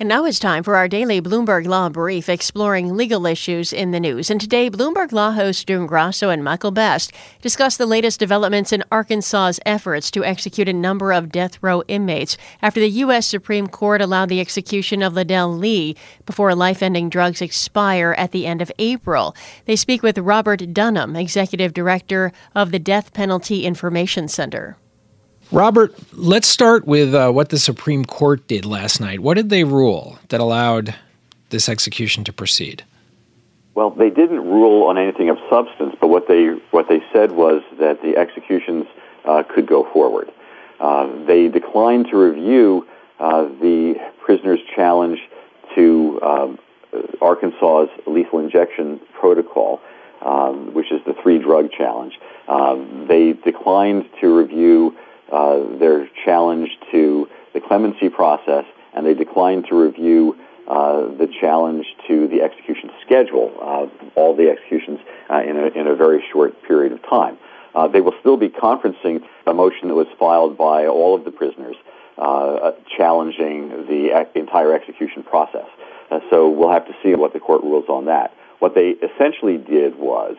And now it's time for our daily Bloomberg Law Brief exploring legal issues in the news. And today, Bloomberg Law hosts June Grasso and Michael Best discuss the latest developments in Arkansas's efforts to execute a number of death row inmates after the U.S. Supreme Court allowed the execution of Ledell Lee before life ending drugs expire at the end of April. They speak with Robert Dunham, Executive Director of the Death Penalty Information Center. Robert, let's start with uh, what the Supreme Court did last night. What did they rule that allowed this execution to proceed? Well, they didn't rule on anything of substance, but what they what they said was that the executions uh, could go forward. Uh, they declined to review uh, the prisoner's challenge to um, Arkansas's lethal injection protocol, um, which is the three drug challenge. Um, they declined to review uh, their challenge to the clemency process, and they declined to review uh, the challenge to the execution schedule, uh, all the executions uh, in, a, in a very short period of time. Uh, they will still be conferencing a motion that was filed by all of the prisoners challenging the entire execution process. so we'll have to see what the court rules on that. What they essentially did was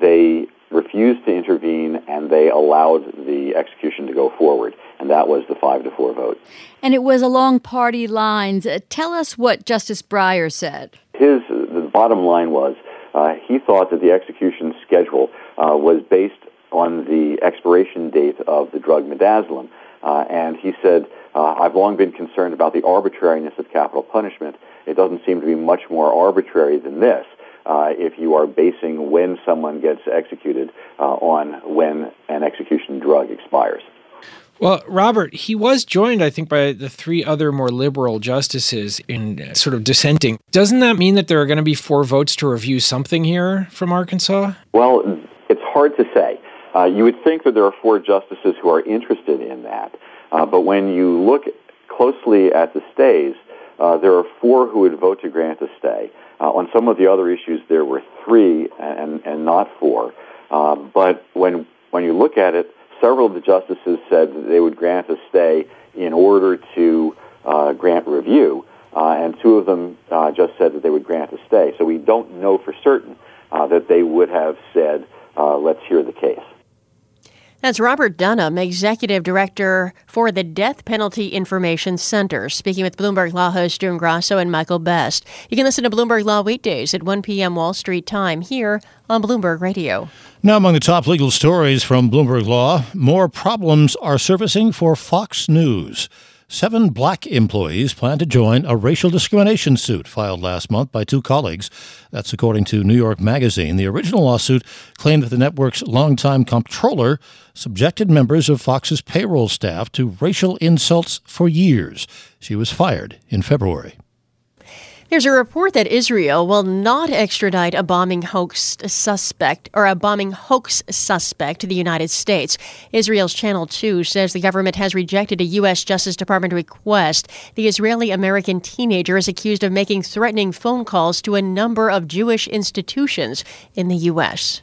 they refused to intervene and they allowed the execution to go forward. And that was the five to four vote. And it was along party lines. Uh, tell us what Justice Breyer said. His the bottom line was uh, he thought that the execution schedule uh, was based on the expiration date of the drug midazolam. Uh, and he said, uh, I've long been concerned about the arbitrariness of capital punishment. It doesn't seem to be much more arbitrary than this uh, if you are basing when someone gets executed uh, on when an execution drug expires. Well, Robert, he was joined, I think, by the three other more liberal justices in sort of dissenting. Doesn't that mean that there are going to be four votes to review something here from Arkansas? Well, it's hard to say. Uh, you would think that there are four justices who are interested in that, uh, but when you look closely at the stays, uh, there are four who would vote to grant a stay. Uh, on some of the other issues, there were three and, and not four. Uh, but when, when you look at it, several of the justices said that they would grant a stay in order to uh, grant review, uh, and two of them uh, just said that they would grant a stay. So we don't know for certain that they would have said, let's hear the case. That's Robert Dunham, Executive Director for the Death Penalty Information Center, speaking with Bloomberg Law host June Grasso and Michael Best. You can listen to Bloomberg Law weekdays at 1 p.m. Wall Street time here on Bloomberg Radio. Now, among the top legal stories from Bloomberg Law, more problems are surfacing for Fox News. Seven black employees plan to join a racial discrimination suit filed last month by two colleagues. That's according to New York Magazine. The original lawsuit claimed that the network's longtime comptroller subjected members of Fox's payroll staff to racial insults for years. She was fired in February. There's a report that Israel will not extradite a bombing hoax suspect or a bombing hoax suspect to the United States. Israel's Channel 2 says the government has rejected a U.S. Justice Department request. The Israeli American teenager is accused of making threatening phone calls to a number of Jewish institutions in the U.S.